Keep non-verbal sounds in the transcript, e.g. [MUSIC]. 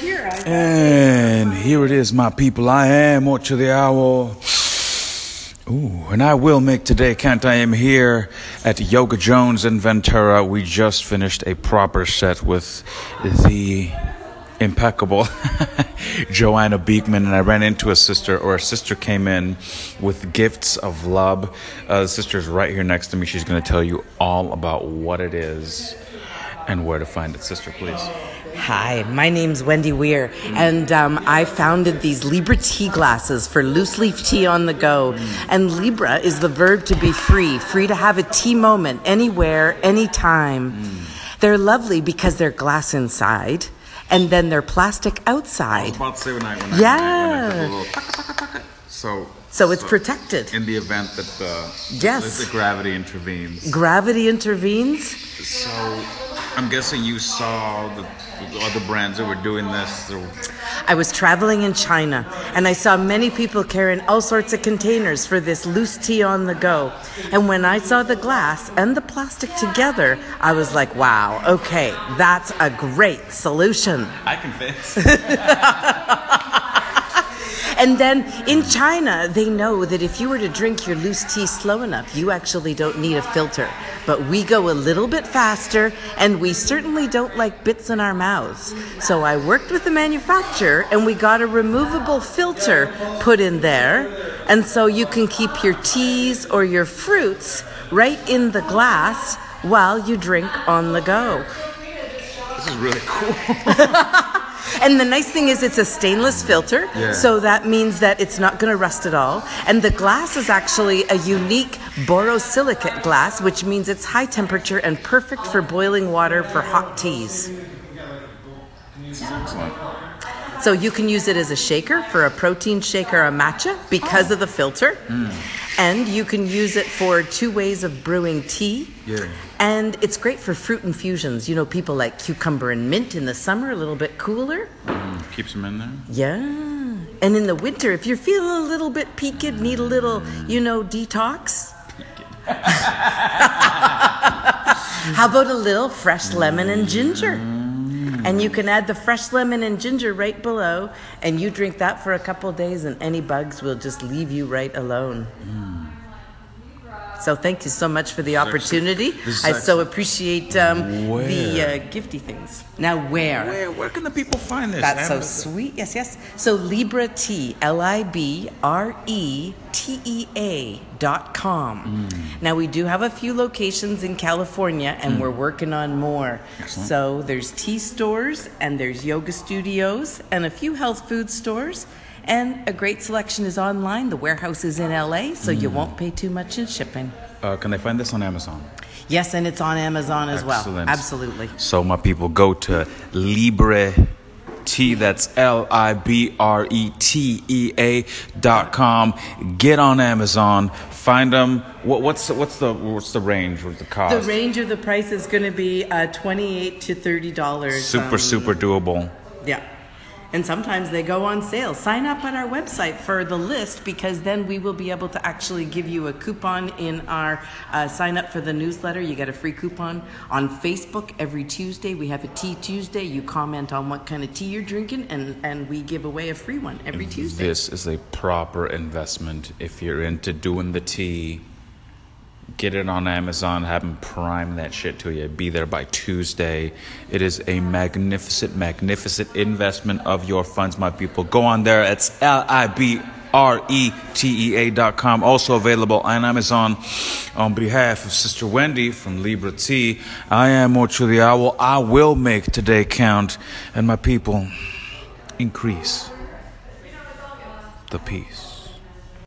here. I And here it is, my people. I am Ocho the Owl. Ooh, and I will make today count. I am here at Yoga Jones in Ventura. We just finished a proper set with the impeccable [LAUGHS] Joanna Beekman, and I ran into a sister, or a sister came in with gifts of love. Uh, the sister's right here next to me. She's going to tell you all about what it is and where to find it. Sister, please. Hi, my name's Wendy Weir, and um, I founded these Libre tea glasses for loose leaf tea on the go. And Libre is the verb to be free, free to have a tea moment anywhere, anytime. They're lovely because they're glass inside, and then they're plastic outside. about to say when I, when I- Yeah. when I a little so So it's protected. in the event that the Yes. the gravity intervenes. Gravity intervenes. So I'm guessing you saw the, the other brands that were doing this. I was traveling in China and I saw many people carrying all sorts of containers for this loose tea on the go. And when I saw the glass and the plastic together, I was like, wow, okay, that's a great solution. I can fix. [LAUGHS] And then in China, they know that if you were to drink your loose tea slow enough, you actually don't need a filter. But we go a little bit faster, and we certainly don't like bits in our mouths. So I worked with the manufacturer, and we got a removable filter put in there. And so you can keep your teas or your fruits right in the glass while you drink on the go. this is really cool. [LAUGHS] And the nice thing is, it's a stainless filter, Yeah. so that means that it's not going to rust at all. And the glass is actually a unique borosilicate glass, which means it's high temperature and perfect for boiling water for hot teas. Excellent. So you can use it as a shaker for a protein shake or a matcha because of the filter. Mm. And you can use it for two ways of brewing tea. Yeah. And it's great for fruit infusions. You know, people like cucumber and mint in the summer, a little bit cooler. Mm, keeps them in there. Yeah. And in the winter, if you're feeling a little bit peaked, need a little, you know, detox. [LAUGHS] How about a little fresh lemon and ginger? And you can add the fresh lemon and ginger right below, and you drink that for a couple days, and any bugs will just leave you right alone. So thank you so much for the opportunity. I so appreciate um, the uh, gifty things. Now where? Where where can the people find this? That's so sweet. Yes, yes. So Libre Tea, L I B R E T E A dot com. Now we do have a few locations in California and we're working on more. Excellent. So there's tea stores and there's yoga studios and a few health food stores. And a great selection is online. The warehouse is in LA, so you won't pay too much in shipping. Uh, can they find this on Amazon? Yes, and it's on Amazon as well. Absolutely. So my people go to Libre Tea. That's L I B R E T E A dot com. Get on Amazon. Find them. What, what's the, what's the what's the range? What's the cost? The range of the price is going to be uh, twenty-eight to thirty dollars. super super doable. Yeah, and sometimes they go on sale. Sign up at our website for the list because then we will be able to actually give you a coupon in our uh, sign up for the newsletter. You get a free coupon on Facebook every Tuesday. We have a Tea Tuesday. You comment on what kind of tea you're drinking, and and we give away a free one every Tuesday. This is a proper investment. If you're into doing the tea, get it on Amazon, have them prime that shit to you. Be there by Tuesday. It is a magnificent, magnificent investment of your funds, my people. Go on there. It's L I B R E T E A dot com. Also available on Amazon. On behalf of Sister Wendy from Libre Tea, I am Ocho the Owl. I will make today count, and my people increase the peace.